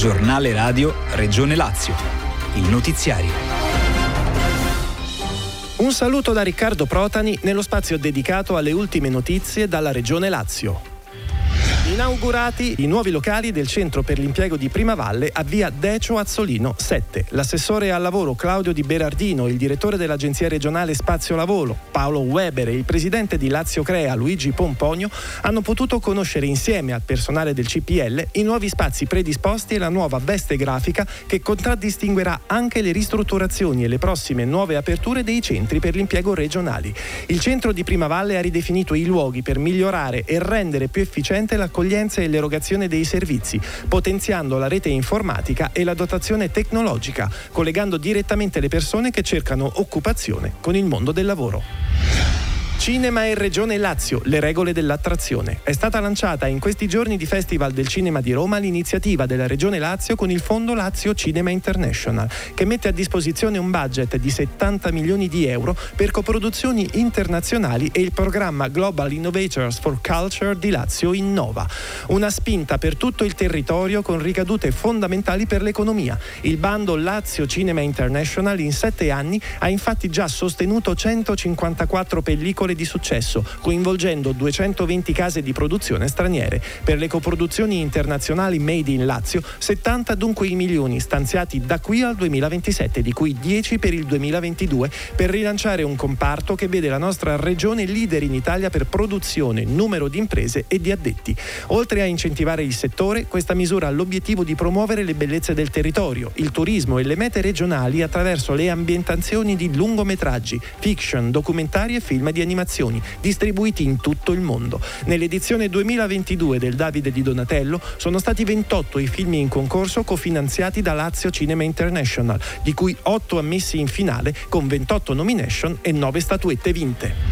Giornale Radio Regione Lazio. Il notiziario. Un saluto da Riccardo Protani nello spazio dedicato alle ultime notizie dalla Regione Lazio. Inaugurati i nuovi locali del Centro per l'impiego di Primavalle a via Decio Azzolino 7. L'assessore al lavoro Claudio Di Berardino, il direttore dell'Agenzia regionale Spazio Lavoro Paolo Weber e il presidente di Lazio Crea Luigi Pomponio hanno potuto conoscere insieme al personale del CPL i nuovi spazi predisposti e la nuova veste grafica che contraddistinguerà anche le ristrutturazioni e le prossime nuove aperture dei centri per l'impiego regionali. Il centro di Primavalle ha ridefinito i luoghi per migliorare e rendere più efficiente l'accoglienza e l'erogazione dei servizi, potenziando la rete informatica e la dotazione tecnologica, collegando direttamente le persone che cercano occupazione con il mondo del lavoro. Cinema e Regione Lazio, le regole dell'attrazione. È stata lanciata in questi giorni di Festival del Cinema di Roma l'iniziativa della Regione Lazio con il Fondo Lazio Cinema International, che mette a disposizione un budget di 70 milioni di euro per coproduzioni internazionali e il programma Global Innovators for Culture di Lazio Innova. Una spinta per tutto il territorio con ricadute fondamentali per l'economia. Il bando Lazio Cinema International in sette anni ha infatti già sostenuto 154 pellicole di successo, coinvolgendo 220 case di produzione straniere. Per le coproduzioni internazionali made in Lazio, 70 dunque i milioni stanziati da qui al 2027, di cui 10 per il 2022, per rilanciare un comparto che vede la nostra regione leader in Italia per produzione, numero di imprese e di addetti. Oltre a incentivare il settore, questa misura ha l'obiettivo di promuovere le bellezze del territorio, il turismo e le mete regionali attraverso le ambientazioni di lungometraggi, fiction, documentari e film di animazioni distribuiti in tutto il mondo. Nell'edizione 2022 del Davide di Donatello sono stati 28 i film in concorso cofinanziati da Lazio Cinema International, di cui 8 ammessi in finale con 28 nomination e 9 statuette vinte.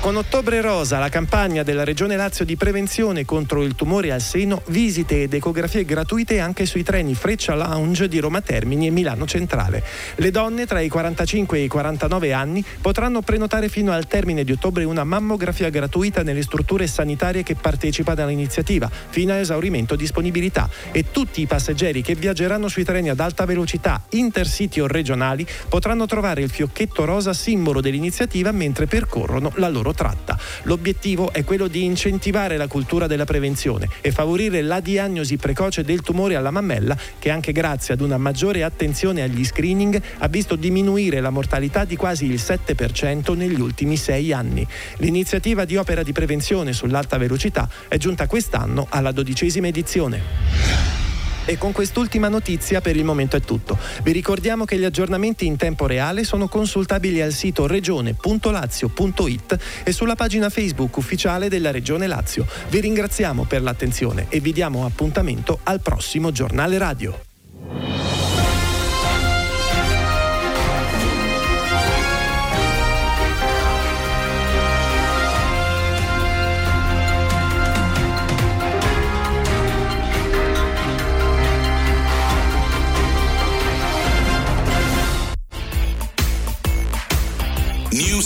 Con Ottobre Rosa, la campagna della Regione Lazio di prevenzione contro il tumore al seno, visite ed ecografie gratuite anche sui treni Freccia Lounge di Roma Termini e Milano Centrale. Le donne tra i 45 e i 49 anni potranno prenotare fino al termine di ottobre una mammografia gratuita nelle strutture sanitarie che partecipano all'iniziativa, fino a esaurimento disponibilità. E tutti i passeggeri che viaggeranno sui treni ad alta velocità, intercity o regionali, potranno trovare il fiocchetto rosa simbolo dell'iniziativa mentre percorrono la loro tratta. L'obiettivo è quello di incentivare la cultura della prevenzione e favorire la diagnosi precoce del tumore alla mammella che anche grazie ad una maggiore attenzione agli screening ha visto diminuire la mortalità di quasi il 7% negli ultimi sei anni. L'iniziativa di opera di prevenzione sull'alta velocità è giunta quest'anno alla dodicesima edizione. E con quest'ultima notizia per il momento è tutto. Vi ricordiamo che gli aggiornamenti in tempo reale sono consultabili al sito regione.lazio.it e sulla pagina Facebook ufficiale della Regione Lazio. Vi ringraziamo per l'attenzione e vi diamo appuntamento al prossimo giornale radio.